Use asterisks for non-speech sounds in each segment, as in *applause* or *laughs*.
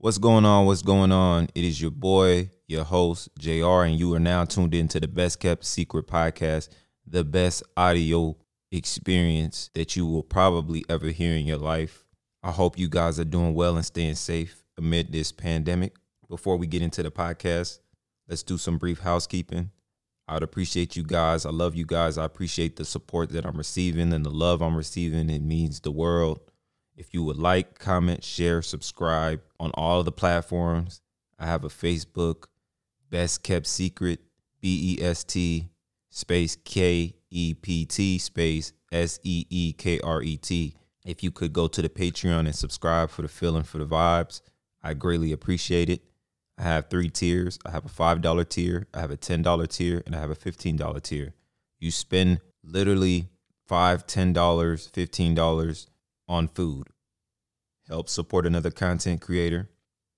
What's going on? What's going on? It is your boy, your host, JR, and you are now tuned in to the Best Kept Secret podcast, the best audio experience that you will probably ever hear in your life. I hope you guys are doing well and staying safe amid this pandemic. Before we get into the podcast, let's do some brief housekeeping. I would appreciate you guys. I love you guys. I appreciate the support that I'm receiving and the love I'm receiving. It means the world. If you would like, comment, share, subscribe on all of the platforms. I have a Facebook, Best Kept Secret, B E S T space K E P T space S E E K R E T. If you could go to the Patreon and subscribe for the feeling for the vibes, I greatly appreciate it. I have three tiers. I have a $5 tier, I have a $10 tier, and I have a $15 tier. You spend literally $5, $10, $15 on food. Help support another content creator.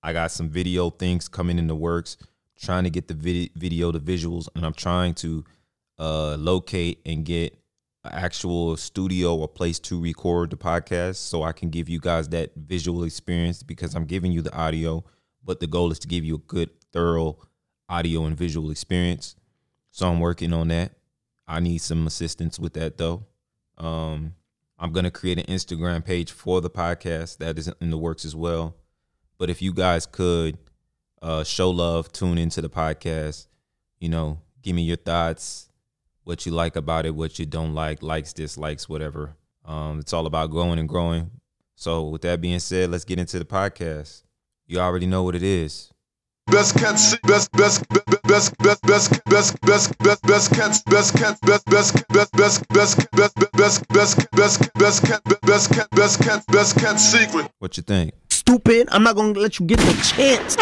I got some video things coming in the works, trying to get the vid- video, the visuals, and I'm trying to uh, locate and get an actual studio or place to record the podcast so I can give you guys that visual experience because I'm giving you the audio, but the goal is to give you a good, thorough audio and visual experience. So I'm working on that. I need some assistance with that though. Um, I'm gonna create an Instagram page for the podcast that is in the works as well. But if you guys could uh, show love, tune into the podcast, you know, give me your thoughts, what you like about it, what you don't like, likes, dislikes, whatever. Um, it's all about growing and growing. So with that being said, let's get into the podcast. You already know what it is. Best cat, best best best best best best best best best best cat, best cat, best best best best best best best best best best cat, best cat, best cat, best cat secret. What you think? Stupid. I'm not gonna let you get the chance.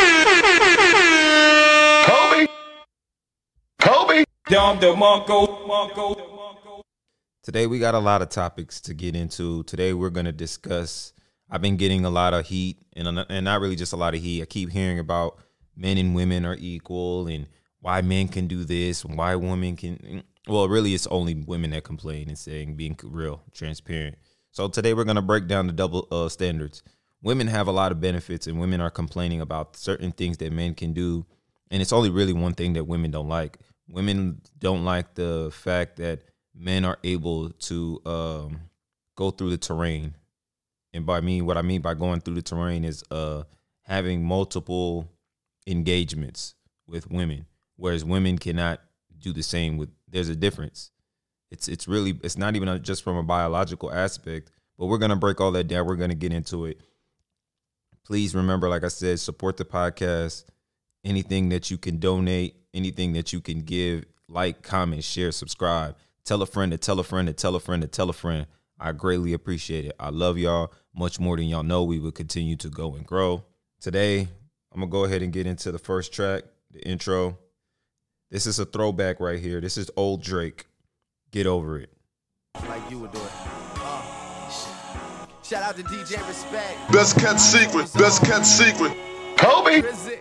Kobe, Kobe. Dom DeMarco, Marco. Today we got a lot of topics to get into. Today we're gonna discuss. I've been getting a lot of heat, and and not really just a lot of heat. I keep hearing about men and women are equal, and why men can do this, and why women can. Well, really, it's only women that complain and saying being real, transparent. So today we're gonna break down the double uh, standards. Women have a lot of benefits, and women are complaining about certain things that men can do, and it's only really one thing that women don't like. Women don't like the fact that men are able to um, go through the terrain, and by me, what I mean by going through the terrain is uh, having multiple engagements with women, whereas women cannot do the same. With there's a difference. It's it's really it's not even just from a biological aspect, but we're gonna break all that down. We're gonna get into it. Please remember, like I said, support the podcast. Anything that you can donate, anything that you can give, like, comment, share, subscribe. Tell a friend to tell a friend to tell a friend to tell a friend. I greatly appreciate it. I love y'all much more than y'all know. We will continue to go and grow. Today, I'm gonna go ahead and get into the first track, the intro. This is a throwback right here. This is old Drake. Get over it. like you would do it. Shout out to DJ Respect. Best cat secret, best cat secret. Kobe, *laughs* Drizzy.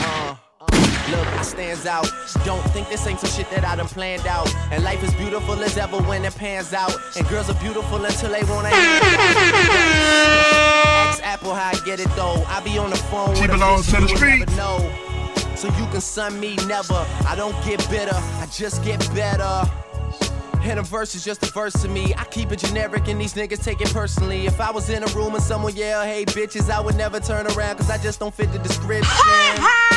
Uh, Look, I stands out. Don't think this ain't some shit that I done planned out. And life is beautiful as ever when it pans out. And girls are beautiful until they wanna. Ask Apple how I get it though. I be on the phone She with a belongs to the you would streets. So you can sun me never. I don't get bitter, I just get better. And a verse is just a verse to me. I keep it generic and these niggas take it personally. If I was in a room and someone yell, hey bitches, I would never turn around cause I just don't fit the description. *laughs*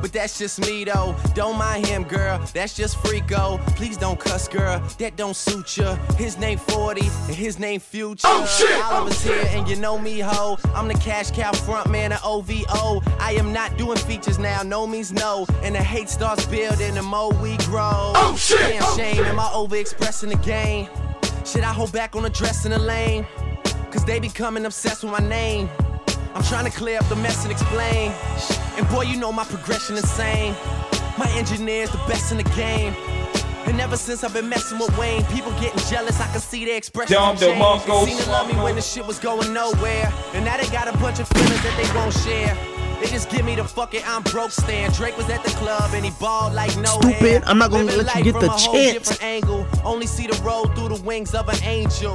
But that's just me though. Don't mind him, girl. That's just Freako. Please don't cuss, girl. That don't suit ya. His name 40 and his name Future. Oh, shit. Oliver's oh, here and you know me, ho. I'm the cash cow front man of OVO. I am not doing features now, no means no. And the hate starts building, the more we grow. Oh, shit. Damn Oh, shame, shit. am I overexpressing the game? Should I hold back on the dress in the lane? Cause they becoming obsessed with my name. I'm trying to clear up the mess and explain. And boy, you know my progression insane. My engineer's the best in the game. And ever since I've been messing with Wayne, people getting jealous. I can see their expression Dom change. DeMarco. Seen it love me when the shit was going nowhere. And now they got a bunch of feelings that they won't share. They just give me the fuck it, I'm broke stand. Drake was at the club and he balled like no Stupid, hair. I'm not gonna Living let you get from the a chance. different angle. Only see the road through the wings of an angel.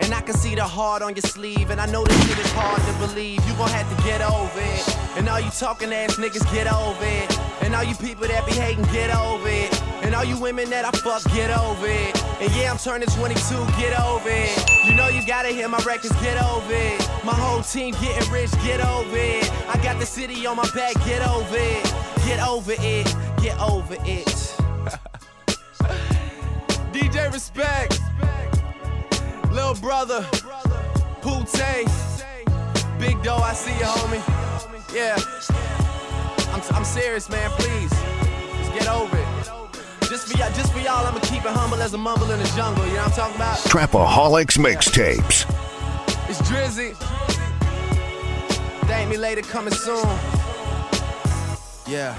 And I can see the heart on your sleeve, and I know this shit is hard to believe. You gon' have to get over it. And all you talking ass niggas, get over it. And all you people that be hating, get over it. And all you women that I fuck, get over it. And yeah, I'm turning 22, get over it. You know you gotta hear my records, get over it. My whole team getting rich, get over it. I got the city on my back, get over it. Get over it, get over it. *laughs* DJ Respect, Lil Brother, Pootie, Big Doe, I see you, homie. Yeah, I'm, I'm serious, man, please. Just get over it. Just for y'all, just for y'all, I'ma keep it humble as a mumble in the jungle. You know what I'm talking about? Trapaholics mixtapes. It's Drizzy. Thank me later, coming soon. Yeah,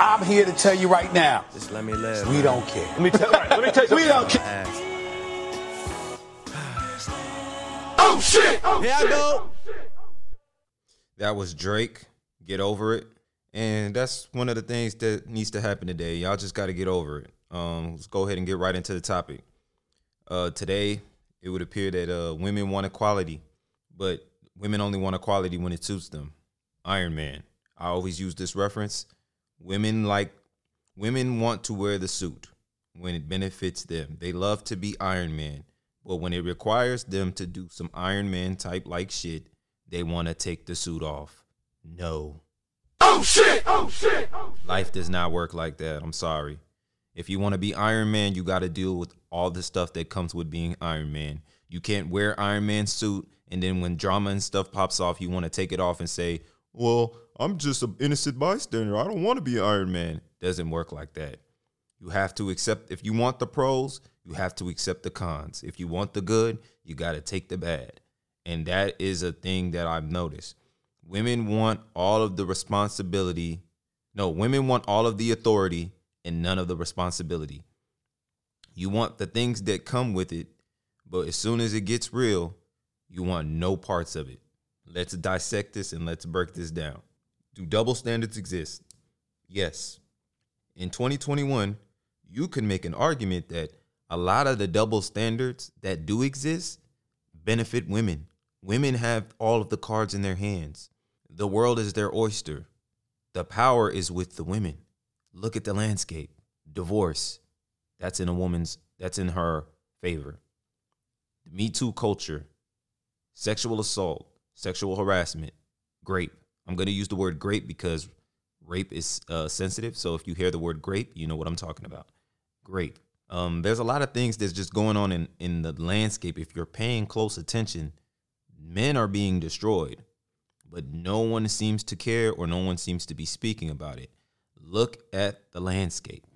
I'm here to tell you right now, just let me live. we don't care. Let me tell, let me tell you *laughs* We don't care. Oh shit! Oh Here I go. That was Drake. Get over it. And that's one of the things that needs to happen today. Y'all just got to get over it. Um, let's go ahead and get right into the topic. Uh, today, it would appear that uh, women want equality, but women only want equality when it suits them. Iron Man. I always use this reference. Women like women want to wear the suit when it benefits them. They love to be Iron Man, but when it requires them to do some Iron Man type like shit, they want to take the suit off. No. Oh, oh shit! Oh shit! Life does not work like that. I'm sorry. If you want to be Iron Man, you got to deal with all the stuff that comes with being Iron Man. You can't wear Iron Man suit and then when drama and stuff pops off, you want to take it off and say, "Well, I'm just an innocent bystander. I don't want to be Iron Man." Doesn't work like that. You have to accept if you want the pros, you have to accept the cons. If you want the good, you got to take the bad. And that is a thing that I've noticed. Women want all of the responsibility. No, women want all of the authority and none of the responsibility. You want the things that come with it, but as soon as it gets real, you want no parts of it. Let's dissect this and let's break this down. Do double standards exist? Yes. In 2021, you can make an argument that a lot of the double standards that do exist benefit women. Women have all of the cards in their hands. The world is their oyster. The power is with the women. Look at the landscape. Divorce, that's in a woman's, that's in her favor. The Me Too culture, sexual assault, sexual harassment, grape. I'm going to use the word grape because rape is uh, sensitive. So if you hear the word grape, you know what I'm talking about. Grape. Um, there's a lot of things that's just going on in, in the landscape. If you're paying close attention, men are being destroyed, but no one seems to care or no one seems to be speaking about it. Look at the landscape.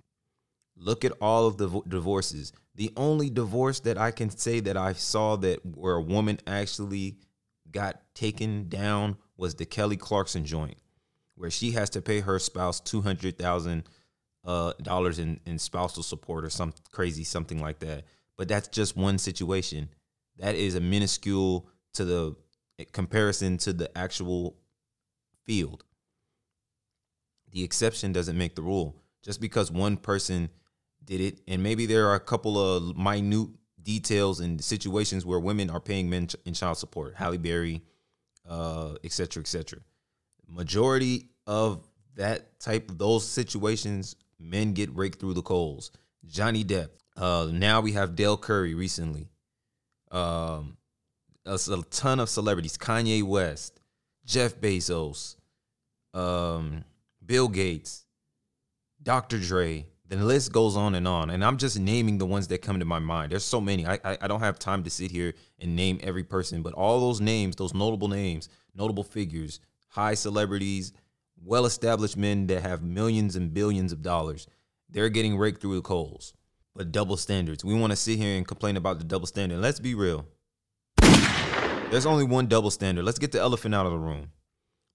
Look at all of the vo- divorces. The only divorce that I can say that I saw that where a woman actually got taken down was the Kelly Clarkson joint, where she has to pay her spouse two hundred thousand uh, dollars in, in spousal support or some crazy something like that. But that's just one situation. That is a minuscule to the comparison to the actual field. The exception doesn't make the rule. Just because one person did it, and maybe there are a couple of minute details and situations where women are paying men in child support, Halle Berry, uh, et cetera, et cetera. Majority of that type of those situations, men get raked through the coals. Johnny Depp. Uh, now we have Dell Curry recently. Um, a, a ton of celebrities: Kanye West, Jeff Bezos, um, Bill Gates, Dr. Dre. The list goes on and on, and I'm just naming the ones that come to my mind. There's so many. I, I I don't have time to sit here and name every person, but all those names, those notable names, notable figures, high celebrities, well-established men that have millions and billions of dollars, they're getting raked through the coals. But double standards. We want to sit here and complain about the double standard. Let's be real. There's only one double standard. Let's get the elephant out of the room.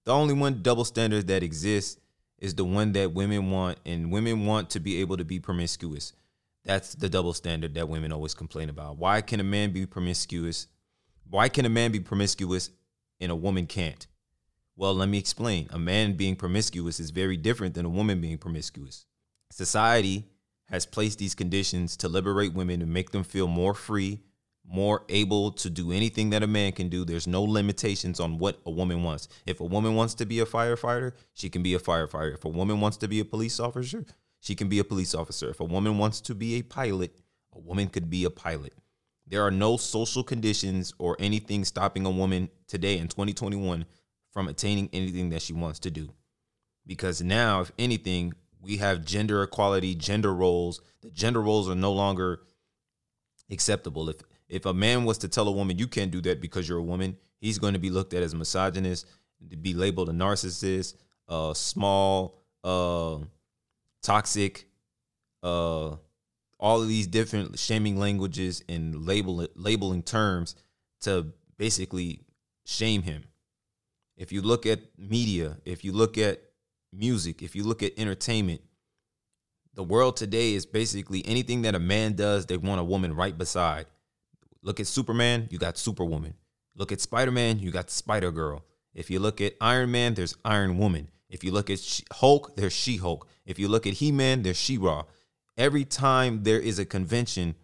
The only one double standard that exists is the one that women want, and women want to be able to be promiscuous. That's the double standard that women always complain about. Why can a man be promiscuous? Why can a man be promiscuous and a woman can't? Well, let me explain. A man being promiscuous is very different than a woman being promiscuous. Society has placed these conditions to liberate women and make them feel more free more able to do anything that a man can do. There's no limitations on what a woman wants. If a woman wants to be a firefighter, she can be a firefighter. If a woman wants to be a police officer, she can be a police officer. If a woman wants to be a pilot, a woman could be a pilot. There are no social conditions or anything stopping a woman today in 2021 from attaining anything that she wants to do. Because now, if anything, we have gender equality, gender roles. The gender roles are no longer acceptable. If if a man was to tell a woman you can't do that because you're a woman, he's going to be looked at as misogynist, to be labeled a narcissist, uh, small, uh, toxic, uh, all of these different shaming languages and label labeling terms to basically shame him. If you look at media, if you look at music, if you look at entertainment, the world today is basically anything that a man does, they want a woman right beside. Look at Superman, you got Superwoman. Look at Spider Man, you got Spider Girl. If you look at Iron Man, there's Iron Woman. If you look at Hulk, there's She Hulk. If you look at He Man, there's She Ra. Every time there is a convention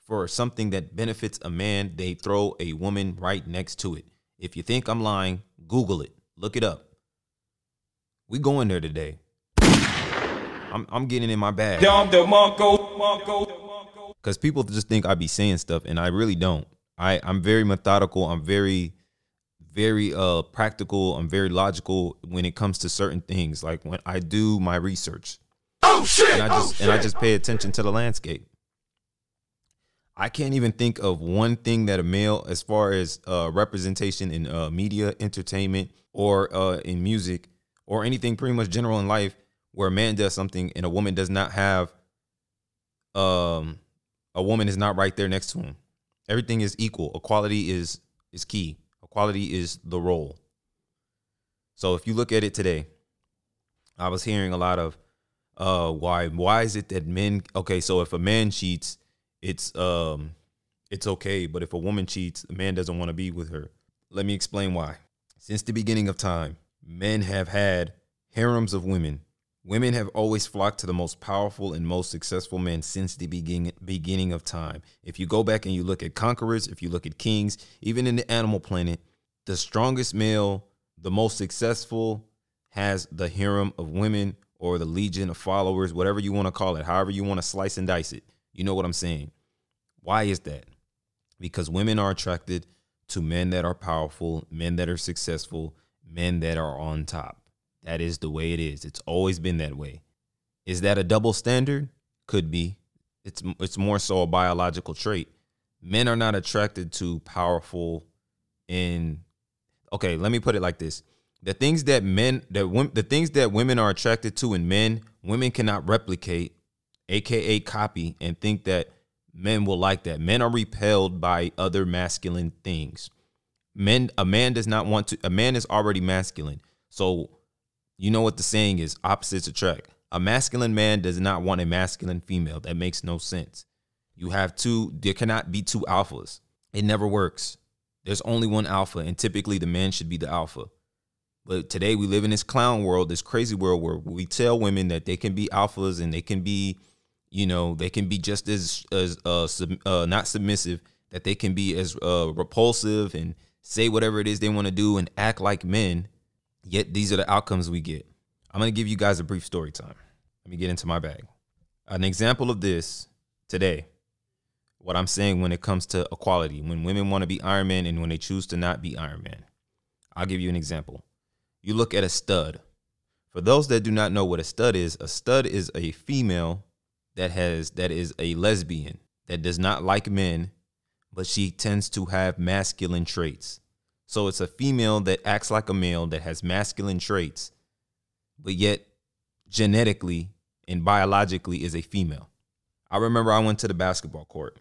for something that benefits a man, they throw a woman right next to it. If you think I'm lying, Google it, look it up. We going there today. I'm, I'm getting in my bag because people just think I be saying stuff, and I really don't. I I'm very methodical. I'm very very uh practical. I'm very logical when it comes to certain things. Like when I do my research, Oh shit! and I just and I just pay attention to the landscape. I can't even think of one thing that a male, as far as uh, representation in uh, media, entertainment, or uh, in music, or anything pretty much general in life, where a man does something and a woman does not have, um, a woman is not right there next to him. Everything is equal. Equality is is key. Equality is the role. So if you look at it today, I was hearing a lot of uh why why is it that men okay so if a man cheats it's um it's okay but if a woman cheats the man doesn't want to be with her. Let me explain why. Since the beginning of time men have had harems of women. Women have always flocked to the most powerful and most successful men since the beginning beginning of time. If you go back and you look at conquerors if you look at kings even in the animal planet the strongest male the most successful has the harem of women or the legion of followers, whatever you want to call it, however you want to slice and dice it. You know what I'm saying? Why is that? Because women are attracted to men that are powerful, men that are successful, men that are on top. That is the way it is. It's always been that way. Is that a double standard? Could be. It's it's more so a biological trait. Men are not attracted to powerful in okay, let me put it like this the things that men that the things that women are attracted to in men women cannot replicate aka copy and think that men will like that. Men are repelled by other masculine things. Men a man does not want to a man is already masculine. So you know what the saying is opposites attract. A masculine man does not want a masculine female. That makes no sense. You have two there cannot be two alphas. It never works. There's only one alpha and typically the man should be the alpha. But today we live in this clown world, this crazy world where we tell women that they can be alphas and they can be, you know, they can be just as as uh, sub, uh not submissive, that they can be as uh repulsive and say whatever it is they want to do and act like men. Yet these are the outcomes we get. I'm gonna give you guys a brief story time. Let me get into my bag. An example of this today. What I'm saying when it comes to equality, when women want to be Iron Man and when they choose to not be Iron Man. I'll give you an example you look at a stud. For those that do not know what a stud is, a stud is a female that has that is a lesbian that does not like men, but she tends to have masculine traits. So it's a female that acts like a male that has masculine traits, but yet genetically and biologically is a female. I remember I went to the basketball court.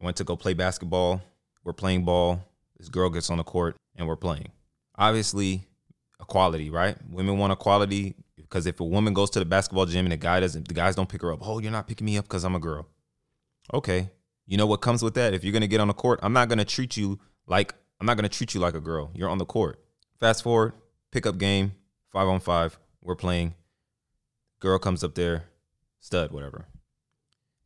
I went to go play basketball. We're playing ball. This girl gets on the court and we're playing. Obviously, equality, right? Women want equality because if a woman goes to the basketball gym and the guy doesn't, the guys don't pick her up. Oh, you're not picking me up because I'm a girl. Okay, you know what comes with that? If you're gonna get on the court, I'm not gonna treat you like I'm not gonna treat you like a girl. You're on the court. Fast forward, pickup game, five on five. We're playing. Girl comes up there, stud, whatever.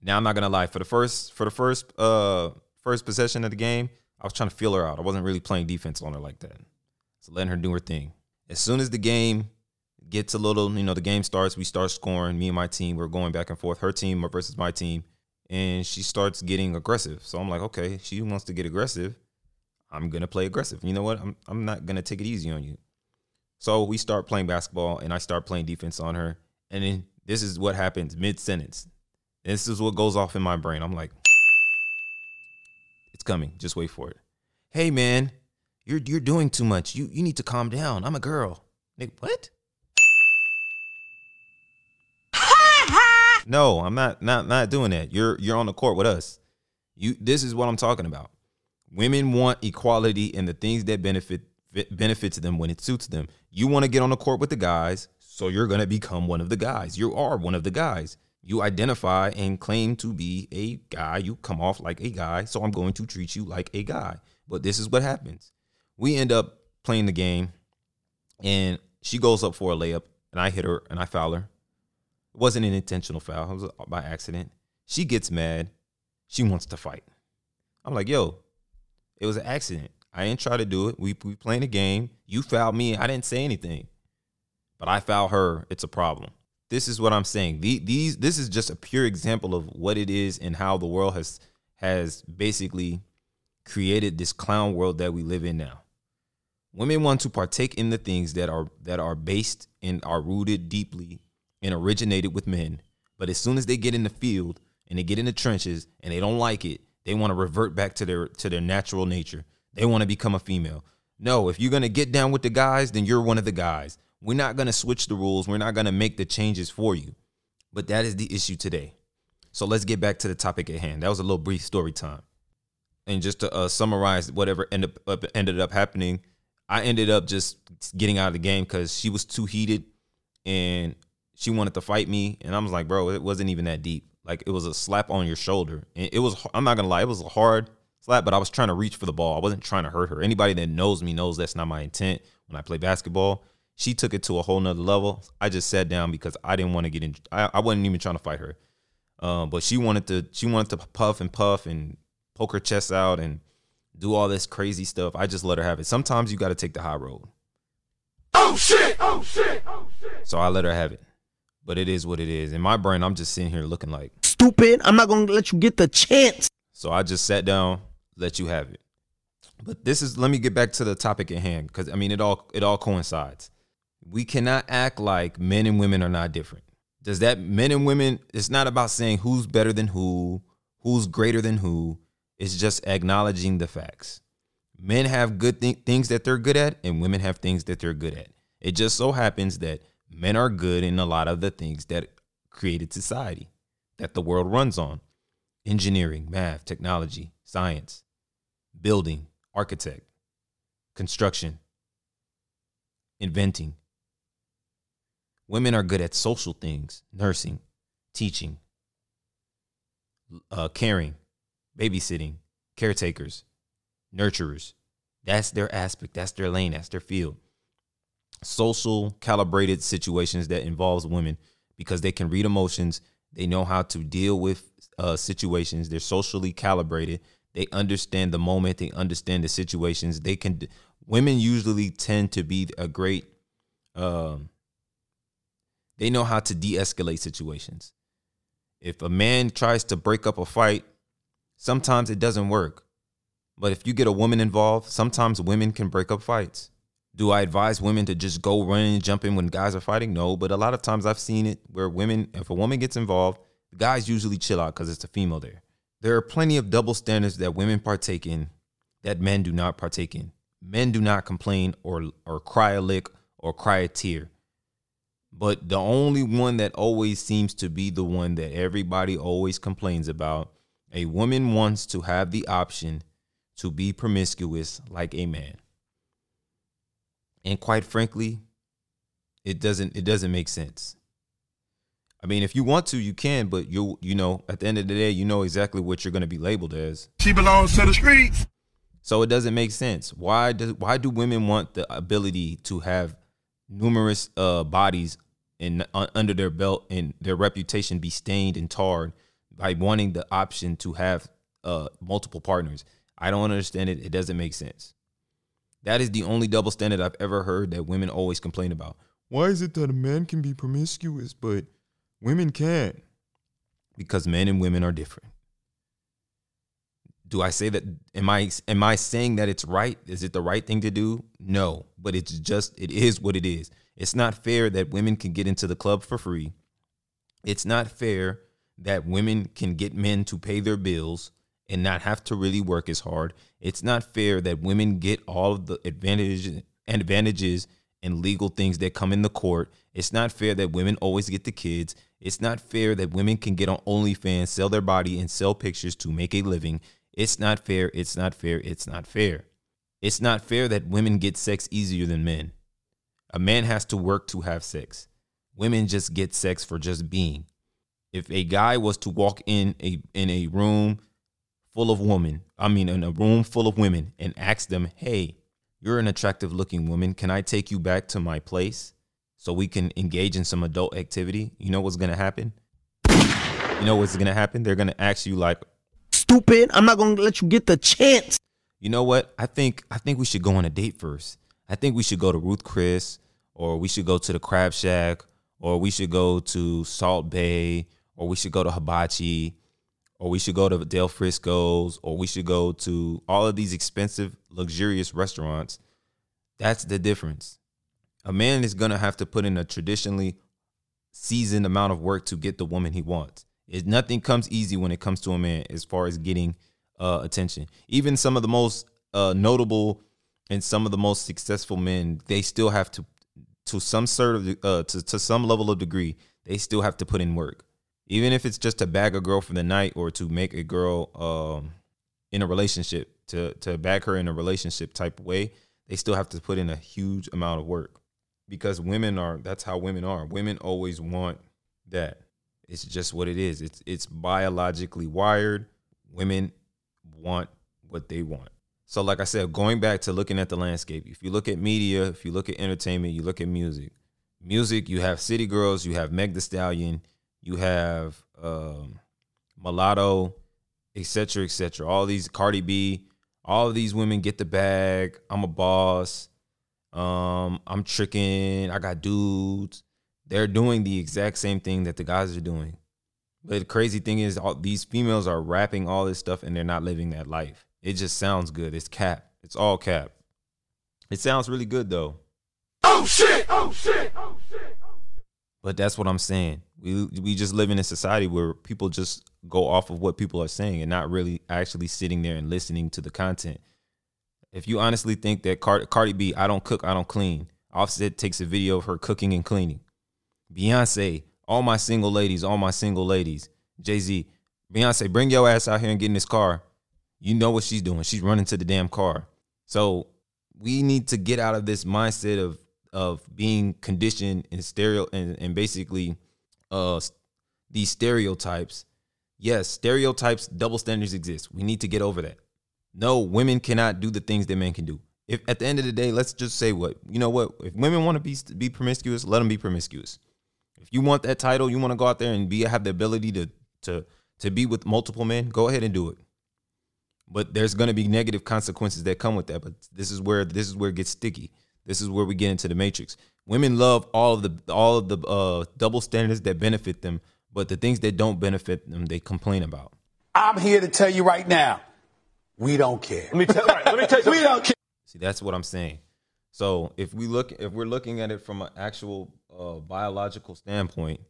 Now I'm not gonna lie. For the first, for the first, uh, first possession of the game, I was trying to feel her out. I wasn't really playing defense on her like that. So letting her do her thing. As soon as the game gets a little, you know, the game starts, we start scoring. Me and my team, we're going back and forth. Her team versus my team. And she starts getting aggressive. So I'm like, okay, she wants to get aggressive. I'm gonna play aggressive. You know what? I'm I'm not gonna take it easy on you. So we start playing basketball and I start playing defense on her. And then this is what happens mid sentence. This is what goes off in my brain. I'm like, it's coming. Just wait for it. Hey man, you're you're doing too much. You you need to calm down. I'm a girl. Nigga, what? No, I'm not not not doing that. You're you're on the court with us. You this is what I'm talking about. Women want equality and the things that benefit benefits them when it suits them. You want to get on the court with the guys, so you're going to become one of the guys. You are one of the guys. You identify and claim to be a guy. You come off like a guy, so I'm going to treat you like a guy. But this is what happens. We end up playing the game, and she goes up for a layup, and I hit her and I foul her. It wasn't an intentional foul, it was by accident. She gets mad. She wants to fight. I'm like, yo, it was an accident. I didn't try to do it. We we playing a game. You fouled me. I didn't say anything. But I foul her. It's a problem. This is what I'm saying. The, these this is just a pure example of what it is and how the world has has basically created this clown world that we live in now. Women want to partake in the things that are that are based and are rooted deeply and originated with men. But as soon as they get in the field and they get in the trenches and they don't like it, they want to revert back to their to their natural nature. They want to become a female. No, if you're gonna get down with the guys, then you're one of the guys. We're not gonna switch the rules. We're not gonna make the changes for you. But that is the issue today. So let's get back to the topic at hand. That was a little brief story time. And just to uh, summarize whatever ended up, ended up happening, I ended up just getting out of the game because she was too heated and she wanted to fight me. And I was like, bro, it wasn't even that deep. Like it was a slap on your shoulder. And it was, I'm not gonna lie, it was a hard slap, but I was trying to reach for the ball. I wasn't trying to hurt her. Anybody that knows me knows that's not my intent when I play basketball. She took it to a whole nother level. I just sat down because I didn't want to get in. I, I wasn't even trying to fight her. Um, but she wanted to she wanted to puff and puff and poke her chest out and do all this crazy stuff. I just let her have it. Sometimes you got to take the high road. Oh shit! Oh shit! Oh shit! So I let her have it. But it is what it is. In my brain, I'm just sitting here looking like Stupid. I'm not gonna let you get the chance. So I just sat down, let you have it. But this is let me get back to the topic at hand because I mean it all it all coincides. We cannot act like men and women are not different. Does that men and women? It's not about saying who's better than who, who's greater than who. It's just acknowledging the facts. Men have good th- things that they're good at, and women have things that they're good at. It just so happens that men are good in a lot of the things that created society, that the world runs on engineering, math, technology, science, building, architect, construction, inventing. Women are good at social things, nursing, teaching, uh, caring, babysitting, caretakers, nurturers. That's their aspect, that's their lane, that's their field. Social calibrated situations that involves women because they can read emotions, they know how to deal with uh, situations, they're socially calibrated, they understand the moment, they understand the situations. They can women usually tend to be a great um they know how to de-escalate situations. If a man tries to break up a fight, sometimes it doesn't work. But if you get a woman involved, sometimes women can break up fights. Do I advise women to just go running and jump in when guys are fighting? No, but a lot of times I've seen it where women, if a woman gets involved, guys usually chill out because it's a female there. There are plenty of double standards that women partake in that men do not partake in. Men do not complain or or cry a lick or cry a tear. But the only one that always seems to be the one that everybody always complains about, a woman wants to have the option to be promiscuous like a man. And quite frankly, it doesn't it doesn't make sense. I mean, if you want to, you can, but you you know, at the end of the day, you know exactly what you're going to be labeled as. She belongs to the streets. So it doesn't make sense. Why does why do women want the ability to have numerous uh, bodies and uh, under their belt and their reputation be stained and tarred by wanting the option to have uh, multiple partners. I don't understand it. It doesn't make sense. That is the only double standard I've ever heard that women always complain about. Why is it that a man can be promiscuous but women can't? Because men and women are different. Do I say that am I am I saying that it's right? Is it the right thing to do? No, but it's just it is what it is. It's not fair that women can get into the club for free. It's not fair that women can get men to pay their bills and not have to really work as hard. It's not fair that women get all of the advantages and advantages and legal things that come in the court. It's not fair that women always get the kids. It's not fair that women can get on OnlyFans, sell their body, and sell pictures to make a living. It's not fair. It's not fair. It's not fair. It's not fair that women get sex easier than men. A man has to work to have sex. Women just get sex for just being. If a guy was to walk in a in a room full of women, I mean in a room full of women and ask them, "Hey, you're an attractive looking woman. Can I take you back to my place so we can engage in some adult activity?" You know what's going to happen? You know what's going to happen? They're going to ask you like, Stupid. I'm not gonna let you get the chance. you know what? I think I think we should go on a date first. I think we should go to Ruth Chris, or we should go to the Crab Shack, or we should go to Salt Bae, or we should go to Hibachi, or we should go to Del Frisco's, or we should go to all of these expensive, luxurious restaurants. That's the difference. A man is gonna have to put in a traditionally seasoned amount of work to get the woman he wants. It, nothing comes easy when it comes to a man as far as getting uh, attention. Even some of the most uh, notable and some of the most successful men, they still have to, to some sort of, uh, to, to some level of degree, they still have to put in work. Even if it's just to bag a girl for the night or to make a girl um, in a relationship, to to bag her in a relationship type way, they still have to put in a huge amount of work because women are that's how women are. Women always want that. It's just what it is. It's it's biologically wired. Women want what they want. So like I said, going back to looking at the landscape, if you look at media, if you look at entertainment, you look at music. Music, you have City Girls, you have Meg the Stallion, you have um, Mulatto, etc., etc. All these Cardi B, all of these women get the bag. I'm a boss. Um, I'm tricking. I got dudes. They're doing the exact same thing that the guys are doing. But the crazy thing is, all these females are rapping all this stuff and they're not living that life. It just sounds good. It's cap. It's all cap. It sounds really good though. Oh shit! Oh shit! Oh shit! But that's what I'm saying. We we just live in a society where people just go off of what people are saying and not really actually sitting there and listening to the content. If you honestly think that Card- Cardi B, I don't cook, I don't clean. Offset takes a video of her cooking and cleaning. Beyonce, all my single ladies, all my single ladies. Jay Z, Beyonce, bring your ass out here and get in this car. You know what she's doing. She's running to the damn car. So we need to get out of this mindset of of being conditioned and stereo and, and basically uh these stereotypes. Yes, stereotypes, double standards exist. We need to get over that. No, women cannot do the things that men can do. If at the end of the day, let's just say what you know. What if women want to be be promiscuous? Let them be promiscuous. If you want that title, you want to go out there and be have the ability to to to be with multiple men. Go ahead and do it. But there's going to be negative consequences that come with that. But this is where this is where it gets sticky. This is where we get into the matrix. Women love all of the all of the uh, double standards that benefit them, but the things that don't benefit them, they complain about. I'm here to tell you right now, we don't care. Let me tell, right, let me tell you *laughs* We don't care. See, that's what I'm saying. So if we look, if we're looking at it from an actual uh, biological standpoint,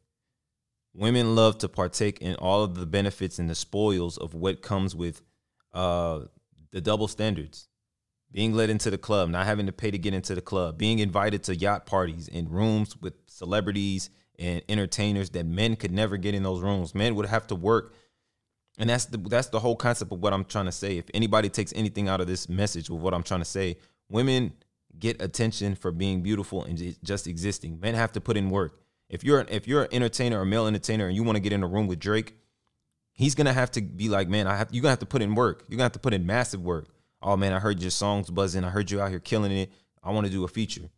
women love to partake in all of the benefits and the spoils of what comes with uh, the double standards. Being led into the club, not having to pay to get into the club, being invited to yacht parties in rooms with celebrities and entertainers that men could never get in those rooms. Men would have to work and that's the that's the whole concept of what I'm trying to say. If anybody takes anything out of this message with what I'm trying to say, women get attention for being beautiful and just existing. Men have to put in work. If you're if you're an entertainer or male entertainer and you want to get in a room with Drake, he's gonna have to be like, man, I have you're gonna have to put in work. You're gonna have to put in massive work. Oh man, I heard your songs buzzing. I heard you out here killing it. I want to do a feature.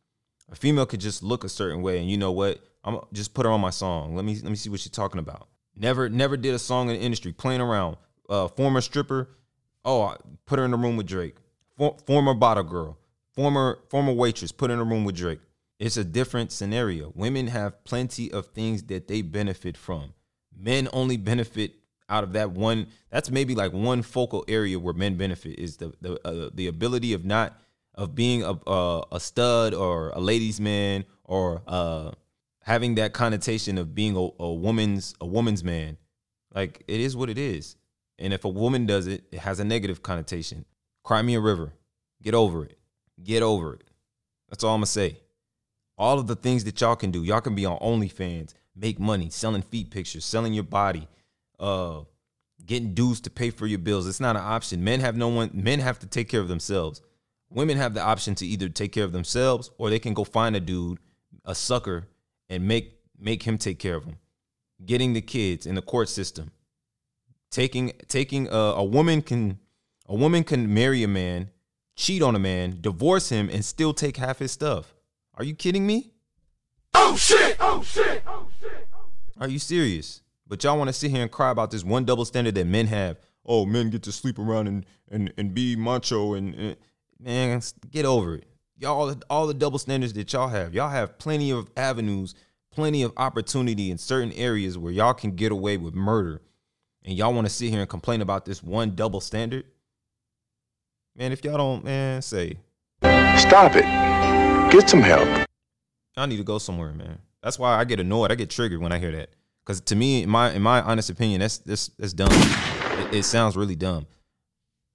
A female could just look a certain way, and you know what? I'm just put her on my song. Let me let me see what she's talking about. Never never did a song in the industry, playing around, uh, former stripper. Oh, I- put her in the room with Drake. For, former bottle girl, former former waitress, put in the room with Drake. It's a different scenario. Women have plenty of things that they benefit from. Men only benefit out of that one. That's maybe like one focal area where men benefit is the the uh, the ability of not of being a uh, a stud or a ladies man or uh having that connotation of being a, a woman's a woman's man. Like it is what it is. And if a woman does it, it has a negative connotation. Cry me a river. Get over it. Get over it. That's all I'm gonna say. All of the things that y'all can do. Y'all can be on OnlyFans, make money, selling feet pictures, selling your body, uh, getting dues to pay for your bills. It's not an option. Men have no one. Men have to take care of themselves. Women have the option to either take care of themselves or they can go find a dude, a sucker, and make make him take care of them. Getting the kids in the court system. Taking taking a, a woman can a woman can marry a man, cheat on a man, divorce him, and still take half his stuff. Are you kidding me? Oh shit! Oh shit! Oh shit! oh Are you serious? But y'all want to sit here and cry about this one double standard that men have. Oh, men get to sleep around and and, and be macho and, and man, get over it. Y'all, all the double standards that y'all have, y'all have plenty of avenues, plenty of opportunity in certain areas where y'all can get away with murder, and y'all want to sit here and complain about this one double standard. Man, if y'all don't, man, say Stop it. Get some help. I need to go somewhere, man. That's why I get annoyed. I get triggered when I hear that. Because to me, in my in my honest opinion, that's that's that's dumb. It, it sounds really dumb.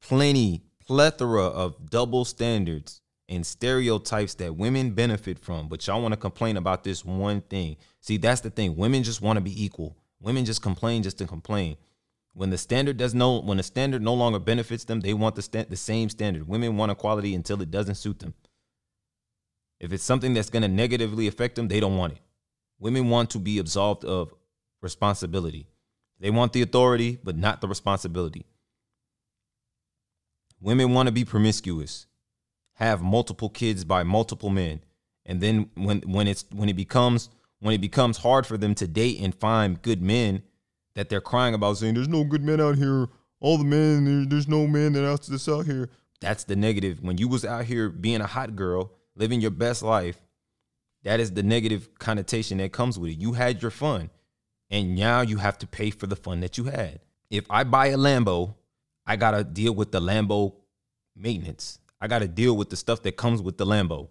Plenty, plethora of double standards and stereotypes that women benefit from, but y'all want to complain about this one thing. See, that's the thing. Women just want to be equal. Women just complain just to complain. When the standard does no, when the standard no longer benefits them, they want the sta- the same standard. Women want equality until it doesn't suit them. If it's something that's going to negatively affect them, they don't want it. Women want to be absolved of responsibility. They want the authority, but not the responsibility. Women want to be promiscuous, have multiple kids by multiple men, and then when when it's when it becomes when it becomes hard for them to date and find good men that they're crying about saying there's no good men out here. All the men there's no man that else that's out here. That's the negative. When you was out here being a hot girl, living your best life, that is the negative connotation that comes with it. You had your fun, and now you have to pay for the fun that you had. If I buy a Lambo, I gotta deal with the Lambo maintenance. I gotta deal with the stuff that comes with the Lambo.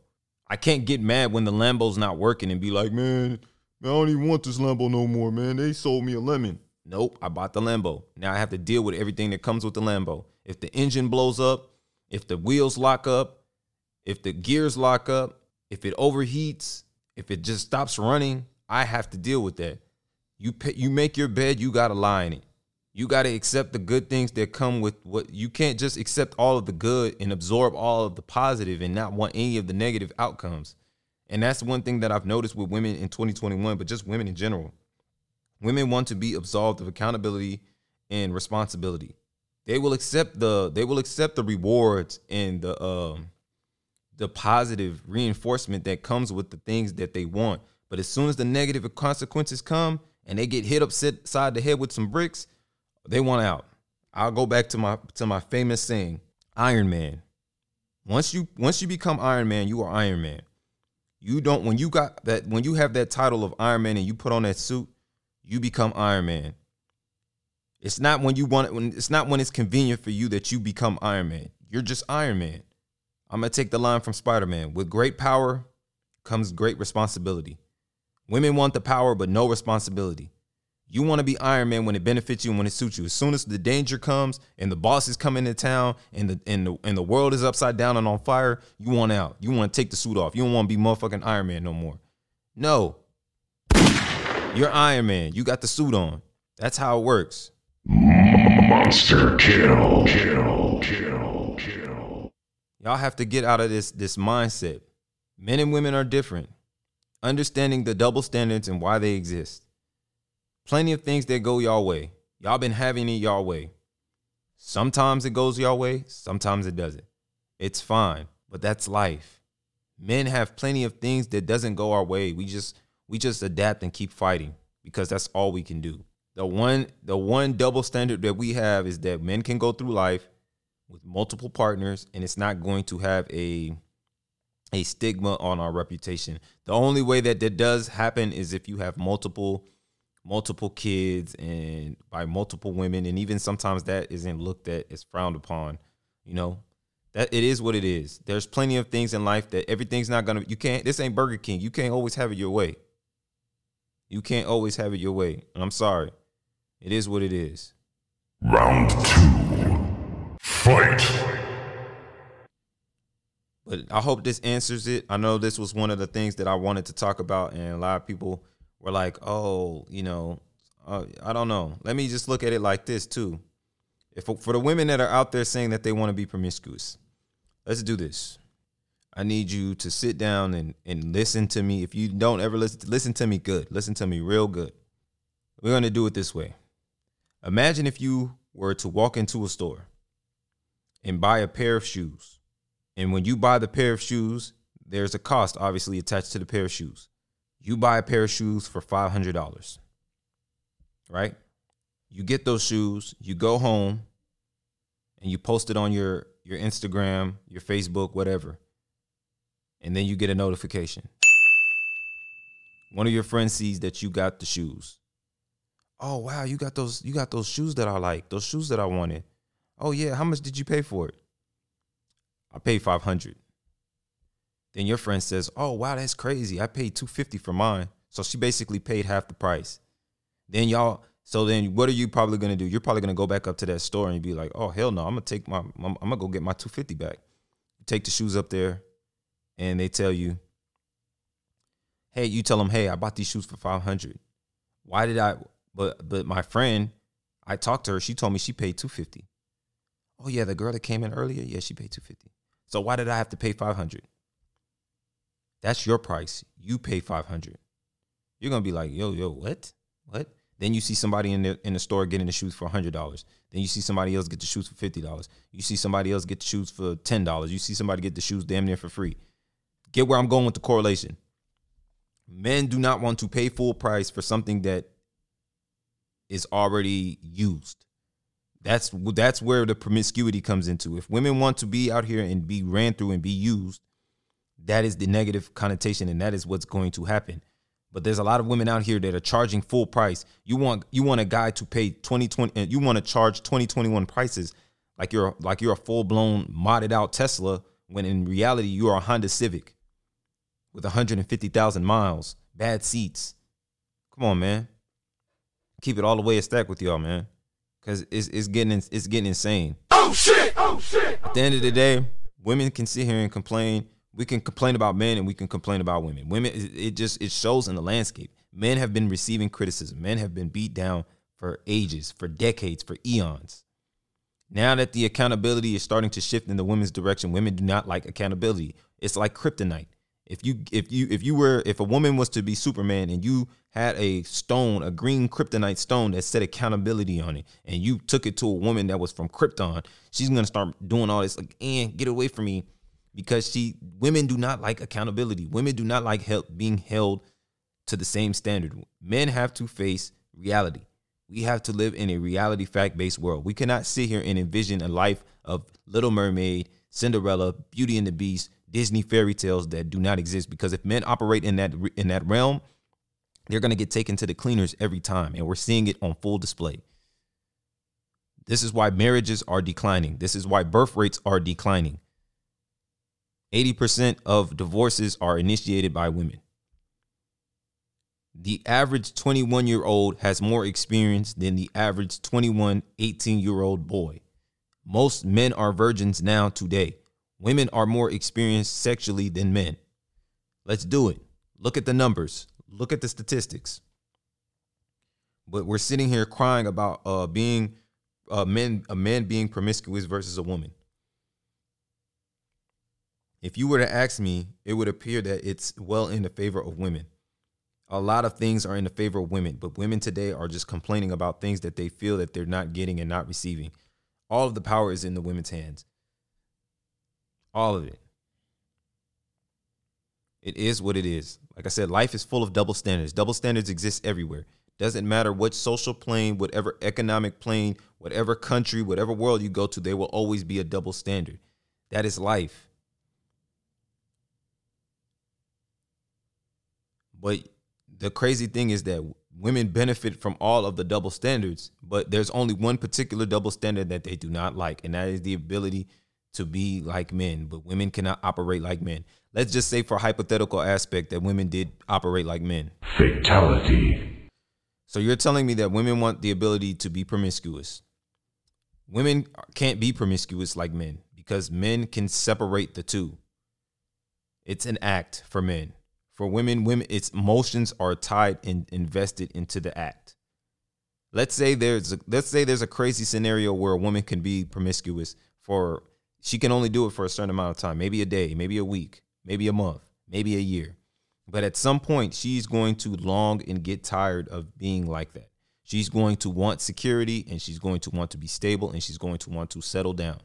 I can't get mad when the Lambo's not working and be like, man, man, I don't even want this Lambo no more, man. They sold me a lemon. Nope, I bought the Lambo. Now I have to deal with everything that comes with the Lambo. If the engine blows up, if the wheels lock up, if the gears lock up, if it overheats, if it just stops running, I have to deal with that. You pay, you make your bed, you got to lie in it. You got to accept the good things that come with what you can't just accept all of the good and absorb all of the positive and not want any of the negative outcomes. And that's one thing that I've noticed with women in 2021, but just women in general. Women want to be absolved of accountability and responsibility. They will accept the they will accept the rewards and the um the positive reinforcement that comes with the things that they want. But as soon as the negative consequences come and they get hit upside side the head with some bricks, they want out. I'll go back to my to my famous saying, Iron Man. Once you once you become Iron Man, you are Iron Man. You don't when you got that when you have that title of Iron Man and you put on that suit, you become Iron Man. It's not when you want it when it's not when it's convenient for you that you become Iron Man. You're just Iron Man. I'm gonna take the line from Spider-Man. With great power comes great responsibility. Women want the power but no responsibility. You want to be Iron Man when it benefits you and when it suits you. As soon as the danger comes and the boss is coming to town and the and the and the world is upside down and on fire, you want out. You want to take the suit off. You don't want to be motherfucking Iron Man no more. No. You're Iron Man. You got the suit on. That's how it works. Monster kill. Kill. Kill. Kill. Y'all have to get out of this this mindset. Men and women are different. Understanding the double standards and why they exist. Plenty of things that go y'all way. Y'all been having it y'all way. Sometimes it goes y'all way, sometimes it doesn't. It's fine, but that's life. Men have plenty of things that doesn't go our way. We just we just adapt and keep fighting because that's all we can do. The one the one double standard that we have is that men can go through life with multiple partners and it's not going to have a a stigma on our reputation. The only way that that does happen is if you have multiple multiple kids and by multiple women and even sometimes that isn't looked at frowned upon, you know. That it is what it is. There's plenty of things in life that everything's not to you can't this ain't Burger King. You can't always have it your way. You can't always have it your way. And I'm sorry. It is what it is. Round two. Fight. But I hope this answers it. I know this was one of the things that I wanted to talk about, and a lot of people were like, "Oh, you know, uh, I don't know." Let me just look at it like this too. If for the women that are out there saying that they want to be promiscuous, let's do this. I need you to sit down and and listen to me. If you don't ever listen, listen to me good. Listen to me real good. We're gonna do it this way. Imagine if you were to walk into a store and buy a pair of shoes. And when you buy the pair of shoes, there's a cost obviously attached to the pair of shoes. You buy a pair of shoes for $500. Right? You get those shoes, you go home and you post it on your your Instagram, your Facebook, whatever. And then you get a notification. One of your friends sees that you got the shoes. Oh wow, you got those you got those shoes that I like, those shoes that I wanted. Oh yeah, how much did you pay for it? I paid 500. Then your friend says, "Oh wow, that's crazy. I paid 250 for mine." So she basically paid half the price. Then y'all so then what are you probably going to do? You're probably going to go back up to that store and be like, "Oh hell no, I'm going to take my I'm, I'm going to go get my 250 back." You take the shoes up there and they tell you, "Hey, you tell them, "Hey, I bought these shoes for 500." Why did I but but my friend, I talked to her, she told me she paid 250. Oh yeah, the girl that came in earlier, yeah, she paid 250. So why did I have to pay 500? That's your price. You pay 500. You're going to be like, "Yo, yo, what? What?" Then you see somebody in the in the store getting the shoes for hundred dollars. Then you see somebody else get the shoes for fifty dollars. You see somebody else get the shoes for ten dollars. You see somebody get the shoes damn near for free. Get where I'm going with the correlation. Men do not want to pay full price for something that is already used. That's that's where the promiscuity comes into. If women want to be out here and be ran through and be used, that is the negative connotation, and that is what's going to happen. But there's a lot of women out here that are charging full price. You want you want a guy to pay 2020 and you want to charge 2021 prices like you're like you're a full-blown modded out Tesla when in reality you are a Honda Civic with 150,000 miles, bad seats. Come on, man. Keep it all the way a stack with y'all, man. Cuz it's it's getting it's getting insane. Oh shit! Oh shit! At the end of the day, women can sit here and complain we can complain about men and we can complain about women. Women, it just it shows in the landscape. Men have been receiving criticism. Men have been beat down for ages, for decades, for eons. Now that the accountability is starting to shift in the women's direction, women do not like accountability. It's like kryptonite. If you if you if you were if a woman was to be Superman and you had a stone, a green kryptonite stone that said accountability on it, and you took it to a woman that was from Krypton, she's gonna start doing all this like, and get away from me because she women do not like accountability. Women do not like help being held to the same standard. Men have to face reality. We have to live in a reality fact based world. We cannot sit here and envision a life of Little Mermaid, Cinderella, Beauty and the Beast, Disney fairy tales that do not exist because if men operate in that in that realm, they're going to get taken to the cleaners every time and we're seeing it on full display. This is why marriages are declining. This is why birth rates are declining. 80% of divorces are initiated by women. The average 21 year old has more experience than the average 21, 18 year old boy. Most men are virgins now today. Women are more experienced sexually than men. Let's do it. Look at the numbers, look at the statistics. But we're sitting here crying about uh, being uh, men, a man being promiscuous versus a woman if you were to ask me, it would appear that it's well in the favor of women. A lot of things are in the favor of women, but women today are just complaining about things that they feel that they're not getting and not receiving. All of the power is in the women's hands. All of it. It is what it is. Like I said, life is full of double standards. Double standards exist everywhere. Doesn't matter what social plane, whatever economic plane, whatever country, whatever world you go to, there will always be a double standard. That is life. But the crazy thing is that women benefit from all of the double standards, but there's only one particular double standard that they do not like, and that is the ability to be like men. But women cannot operate like men. Let's just say, for a hypothetical aspect, that women did operate like men. Fatality. So you're telling me that women want the ability to be promiscuous. Women can't be promiscuous like men because men can separate the two. It's an act for men. For women, women its emotions are tied and invested into the act. Let's say there's a, let's say there's a crazy scenario where a woman can be promiscuous for she can only do it for a certain amount of time, maybe a day, maybe a week, maybe a month, maybe a year. But at some point, she's going to long and get tired of being like that. She's going to want security and she's going to want to be stable and she's going to want to settle down.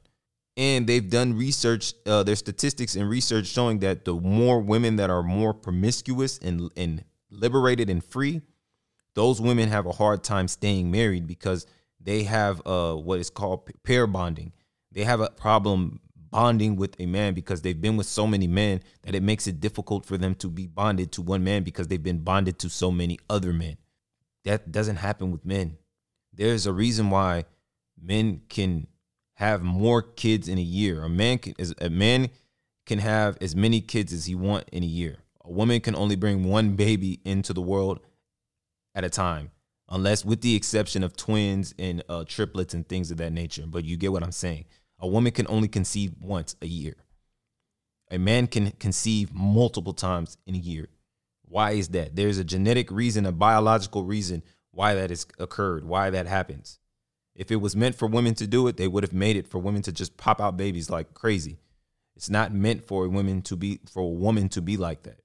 And they've done research, uh, their statistics and research showing that the more women that are more promiscuous and, and liberated and free, those women have a hard time staying married because they have uh, what is called pair bonding. They have a problem bonding with a man because they've been with so many men that it makes it difficult for them to be bonded to one man because they've been bonded to so many other men. That doesn't happen with men. There's a reason why men can have more kids in a year. A man can a man can have as many kids as he want in a year. A woman can only bring one baby into the world at a time, unless with the exception of twins and uh, triplets and things of that nature. But you get what I'm saying. A woman can only conceive once a year. A man can conceive multiple times in a year. Why is that? There's a genetic reason, a biological reason why that has occurred, why that happens. If it was meant for women to do it, they would have made it for women to just pop out babies like crazy. It's not meant for women to be for a woman to be like that.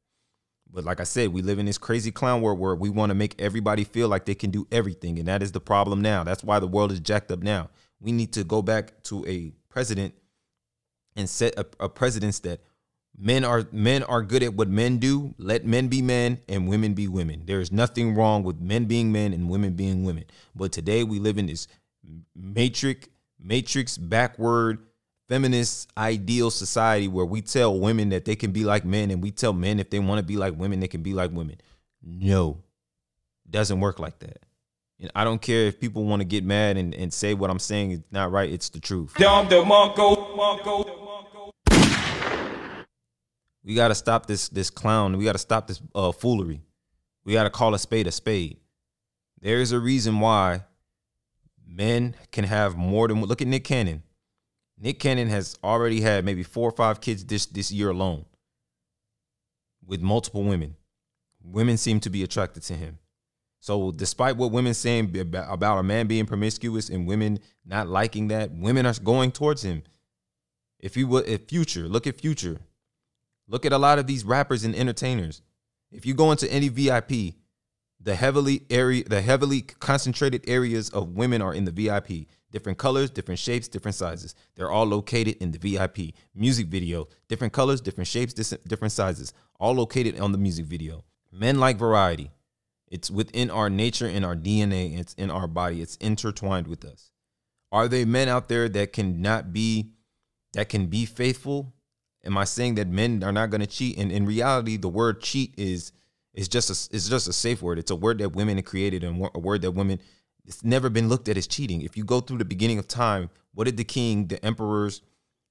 But like I said, we live in this crazy clown world where we want to make everybody feel like they can do everything, and that is the problem now. That's why the world is jacked up now. We need to go back to a president and set a, a precedence that men are men are good at what men do. Let men be men and women be women. There is nothing wrong with men being men and women being women. But today we live in this matrix matrix backward feminist ideal society where we tell women that they can be like men and we tell men if they want to be like women they can be like women. No. Doesn't work like that. And I don't care if people want to get mad and, and say what I'm saying is not right. It's the truth. Dom DeMarco, Marco, DeMarco. We got to stop this this clown. We got to stop this uh, foolery. We got to call a spade a spade. There is a reason why men can have more than look at Nick Cannon. Nick Cannon has already had maybe four or five kids this this year alone with multiple women. Women seem to be attracted to him. So, despite what women saying about a man being promiscuous and women not liking that, women are going towards him. If you would, if Future, look at Future, look at a lot of these rappers and entertainers. If you go into any VIP, the heavily area, the heavily concentrated areas of women are in the VIP. Different colors, different shapes, different sizes. They're all located in the VIP. Music video, different colors, different shapes, different sizes, all located on the music video. Men like variety. It's within our nature in our DNA. It's in our body. It's intertwined with us. Are there men out there that cannot be, that can be faithful? Am I saying that men are not going to cheat? And in reality, the word cheat is is just a it's just a safe word. It's a word that women created and a word that women it's never been looked at as cheating. If you go through the beginning of time, what did the king, the emperors,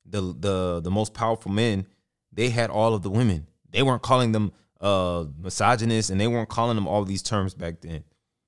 the the the most powerful men, they had all of the women. They weren't calling them uh misogynist and they weren't calling them all these terms back then.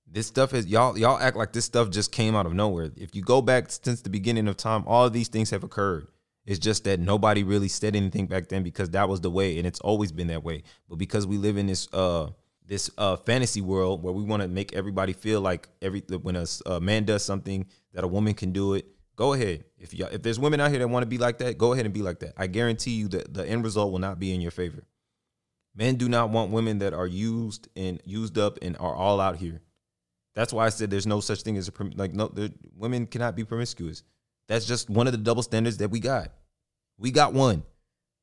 This stuff is y'all y'all act like this stuff just came out of nowhere. If you go back since the beginning of time, all of these things have occurred. It's just that nobody really said anything back then because that was the way, and it's always been that way. But because we live in this uh this uh fantasy world where we want to make everybody feel like every when a, a man does something that a woman can do it, go ahead. If y'all if there's women out here that want to be like that, go ahead and be like that. I guarantee you that the end result will not be in your favor. Men do not want women that are used and used up and are all out here. That's why I said there's no such thing as a like no women cannot be promiscuous. That's just one of the double standards that we got. We got one.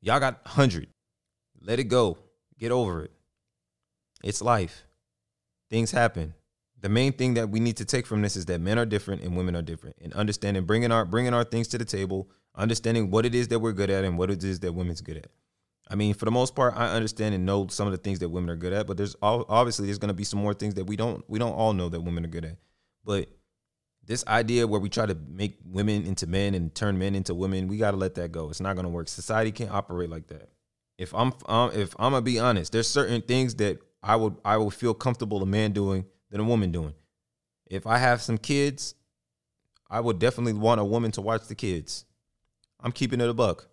Y'all got 100. Let it go. Get over it. It's life. Things happen. the main thing that we need to take from this is that men are different and women are different, and understanding bringing our bringing our things to the table, understanding what it is that we're good at and what it is that women's good at. I mean, for the most part, I understand and know some of the things that women are good at, but there's obviously there's going to be some more things that we don't we don't all know that women are good at. But this idea where we try to make women into men and turn men into women, we got to let that go. It's not going to work. Society can't operate like that. If I'm um, if I'm gonna be honest, there's certain things that I would I would feel comfortable a man doing than a woman doing. If I have some kids, I would definitely want a woman to watch the kids. I'm keeping it a buck.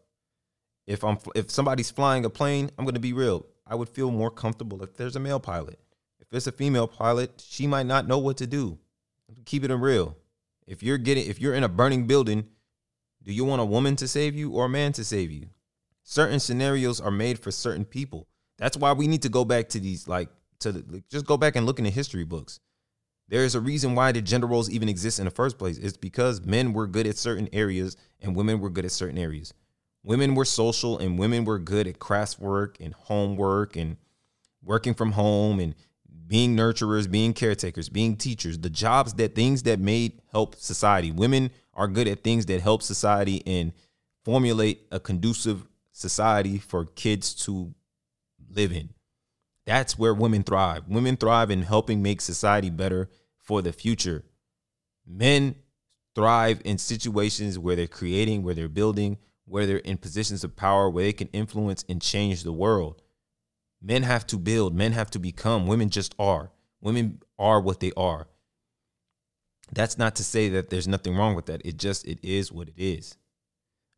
If I'm if somebody's flying a plane, I'm gonna be real. I would feel more comfortable if there's a male pilot. If there's a female pilot, she might not know what to do. Keep it real. If you're getting if you're in a burning building, do you want a woman to save you or a man to save you? Certain scenarios are made for certain people. That's why we need to go back to these like to the, like, just go back and look in the history books. There is a reason why the gender roles even exist in the first place. It's because men were good at certain areas and women were good at certain areas. Women were social and women were good at craftswork and homework and working from home and being nurturers, being caretakers, being teachers, the jobs that things that made help society. Women are good at things that help society and formulate a conducive society for kids to live in. That's where women thrive. Women thrive in helping make society better for the future. Men thrive in situations where they're creating, where they're building, where they're in positions of power, where they can influence and change the world. Men have to build, men have to become. Women just are. Women are what they are. That's not to say that there's nothing wrong with that. It just it is what it is.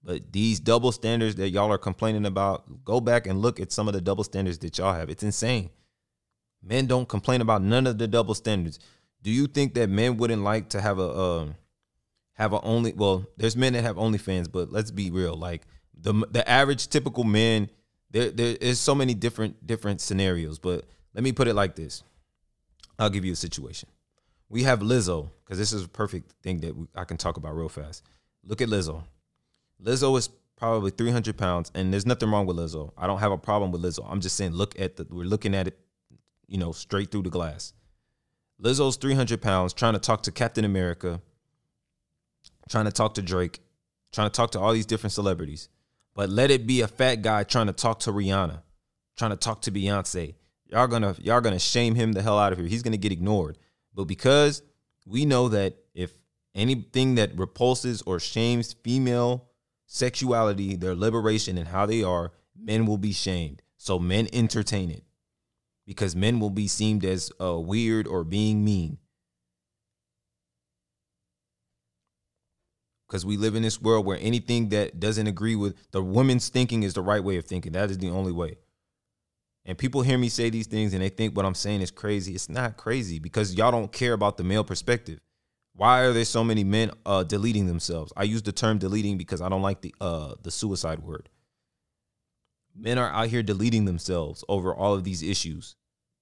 But these double standards that y'all are complaining about, go back and look at some of the double standards that y'all have. It's insane. Men don't complain about none of the double standards. Do you think that men wouldn't like to have a um have a only well, there's men that have OnlyFans, but let's be real. Like the the average typical man, there there is so many different different scenarios. But let me put it like this. I'll give you a situation. We have Lizzo, because this is a perfect thing that we, I can talk about real fast. Look at Lizzo. Lizzo is probably 300 pounds, and there's nothing wrong with Lizzo. I don't have a problem with Lizzo. I'm just saying, look at the, we're looking at it, you know, straight through the glass. Lizzo's 300 pounds, trying to talk to Captain America, trying to talk to Drake, trying to talk to all these different celebrities. But let it be a fat guy trying to talk to Rihanna, trying to talk to Beyonce. Y'all gonna y'all gonna shame him the hell out of here. He's gonna get ignored. But because we know that if anything that repulses or shames female sexuality, their liberation, and how they are, men will be shamed. So men entertain it because men will be seen as uh, weird or being mean. Because we live in this world where anything that doesn't agree with the woman's thinking is the right way of thinking. That is the only way. And people hear me say these things and they think what I'm saying is crazy. It's not crazy because y'all don't care about the male perspective. Why are there so many men uh, deleting themselves? I use the term deleting because I don't like the uh, the suicide word. Men are out here deleting themselves over all of these issues.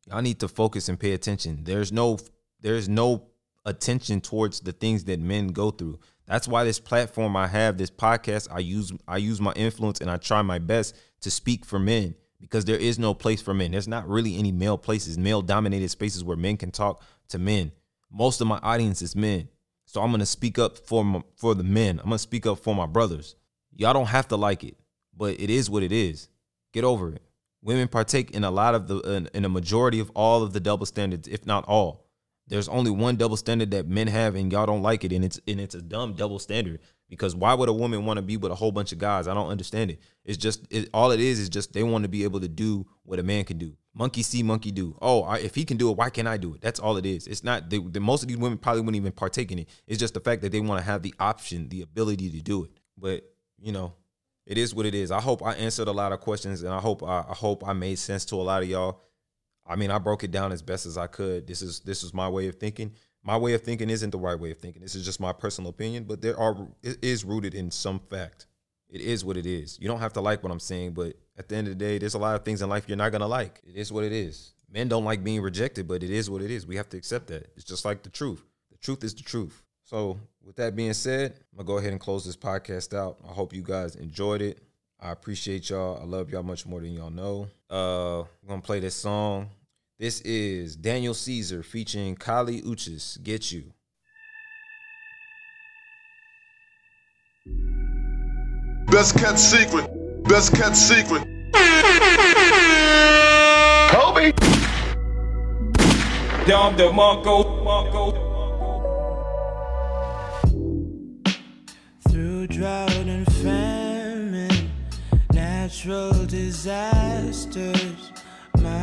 Y'all need to focus and pay attention. There's no there's no attention towards the things that men go through. That's why this platform I have, this podcast, I use I use my influence and I try my best to speak for men because there is no place for men. There's not really any male places, male dominated spaces where men can talk to men. Most of my audience is men. So I'm going to speak up for my, for the men. I'm going to speak up for my brothers. Y'all don't have to like it, but it is what it is. Get over it. Women partake in a lot of the in, in a majority of all of the double standards, if not all. There's only one double standard that men have, and y'all don't like it, and it's and it's a dumb double standard. Because why would a woman want to be with a whole bunch of guys? I don't understand it. It's just it, all it is is just they want to be able to do what a man can do. Monkey see, monkey do. Oh, I, if he can do it, why can't I do it? That's all it is. It's not the, the most of these women probably wouldn't even partake in it. It's just the fact that they want to have the option, the ability to do it. But you know, it is what it is. I hope I answered a lot of questions, and I hope I, I hope I made sense to a lot of y'all. I mean, I broke it down as best as I could. This is this is my way of thinking. My way of thinking isn't the right way of thinking. This is just my personal opinion, but there are it is rooted in some fact. It is what it is. You don't have to like what I'm saying, but at the end of the day, there's a lot of things in life you're not gonna like. It is what it is. Men don't like being rejected, but it is what it is. We have to accept that. It's just like the truth. The truth is the truth. So, with that being said, I'm gonna go ahead and close this podcast out. I hope you guys enjoyed it. I appreciate y'all. I love y'all much more than y'all know. Uh, I'm gonna play this song. This is Daniel Caesar featuring Kali Uchis. Get you. Best kept secret. Best kept secret. Kobe. Dom DeMarco, Marco. Through drought and famine, natural disasters,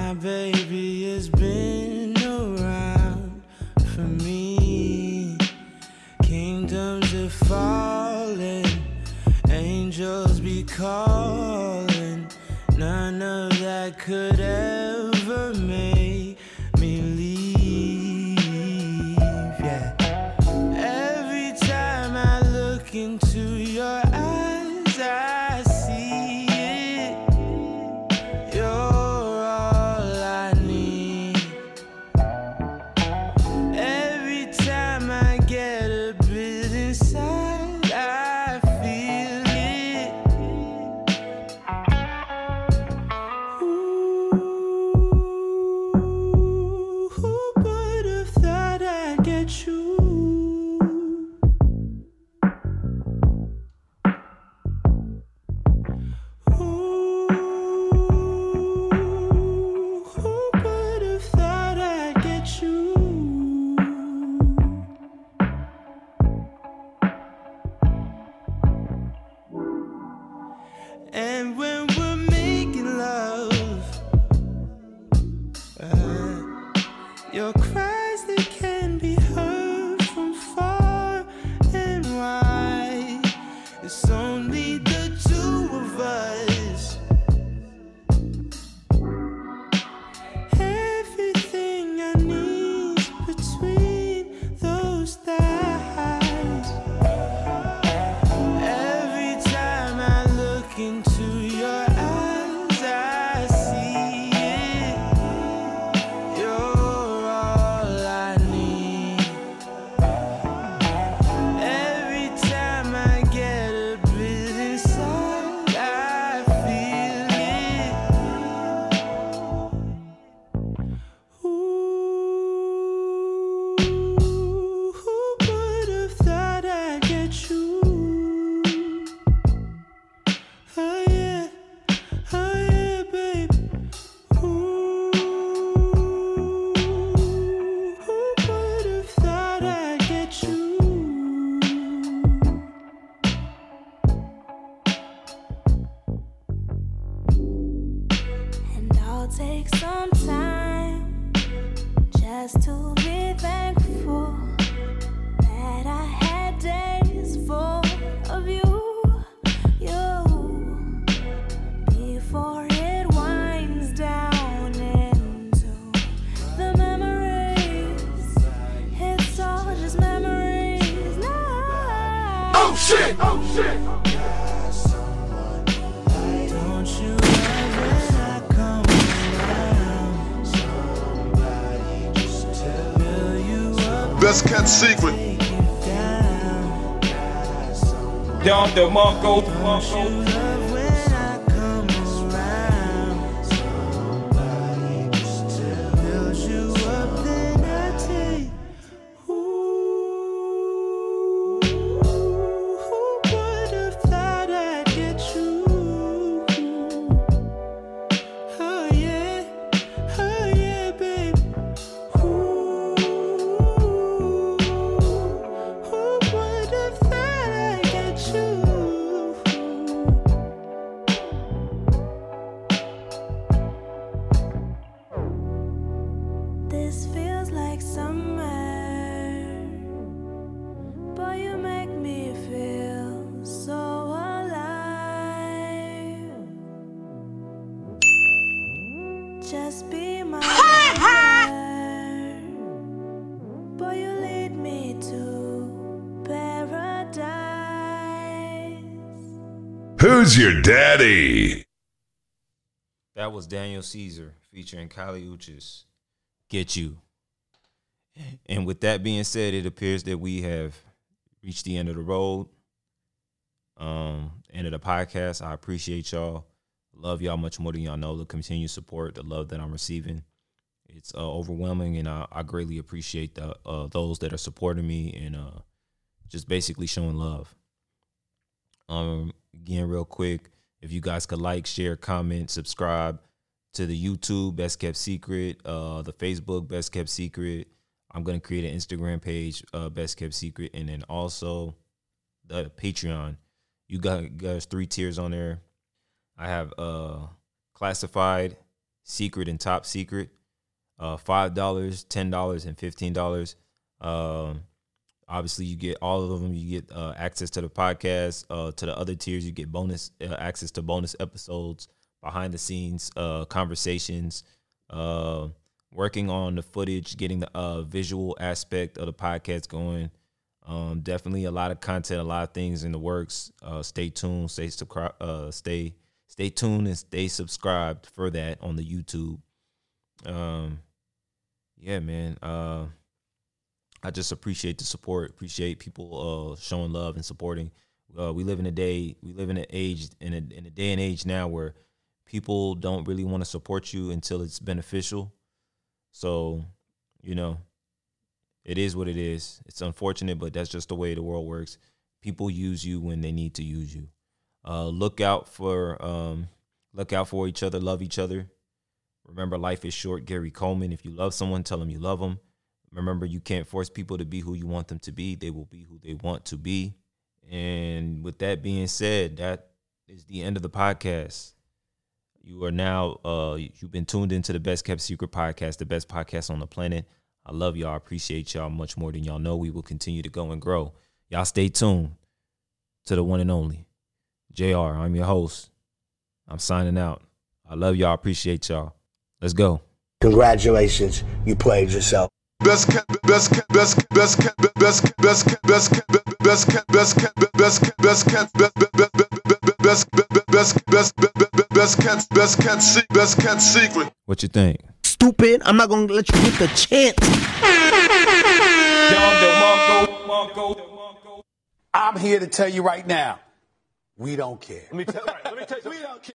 my baby has been around for me. Kingdoms are falling, angels be calling. None of that could ever secret. Dom Don't Your daddy? That was Daniel Caesar featuring Kali Uchis. Get you. And with that being said, it appears that we have reached the end of the road. Um, end of the podcast. I appreciate y'all. Love y'all much more than y'all know. The continued support, the love that I'm receiving it's uh, overwhelming, and I, I greatly appreciate the, uh, those that are supporting me and uh, just basically showing love. Um, again, real quick, if you guys could like, share, comment, subscribe to the YouTube Best Kept Secret, uh, the Facebook Best Kept Secret. I'm gonna create an Instagram page, uh, Best Kept Secret, and then also the Patreon. You got guys three tiers on there. I have uh classified, secret, and top secret. Uh, five dollars, ten dollars, and fifteen dollars. Um, obviously, you get all of them. You get uh, access to the podcast. Uh, to the other tiers, you get bonus uh, access to bonus episodes, behind the scenes uh, conversations, uh, working on the footage, getting the uh, visual aspect of the podcast going. Um, definitely a lot of content, a lot of things in the works. Stay tuned, stay subscribe, stay stay tuned, and stay subscribed for that on the YouTube. Um, yeah, man. Uh, I just appreciate the support. Appreciate people uh, showing love and supporting. Uh, we live in a day, we live in an age, in a in a day and age now where people don't really want to support you until it's beneficial. So, you know, it is what it is. It's unfortunate, but that's just the way the world works. People use you when they need to use you. Uh, look out for um, look out for each other. Love each other. Remember, life is short. Gary Coleman. If you love someone, tell them you love them. Remember, you can't force people to be who you want them to be. They will be who they want to be. And with that being said, that is the end of the podcast. You are now uh you've been tuned into the Best Kept Secret podcast, the best podcast on the planet. I love y'all. I appreciate y'all much more than y'all know. We will continue to go and grow. Y'all stay tuned to the one and only JR. I'm your host. I'm signing out. I love y'all. Appreciate y'all. Let's go. Congratulations, you played yourself. Best cat, best cat, best best cat, best cat, best cat, best cat, best cat, best cat, best cat, best cat, best best best best best best best cat, best cat, se- best cat secret. What you think? Stupid. I'm not gonna let you get the chance. Dom DeMarco, I'm here to tell you right now, we don't care. Let me tell, right, let me tell you. We don't care.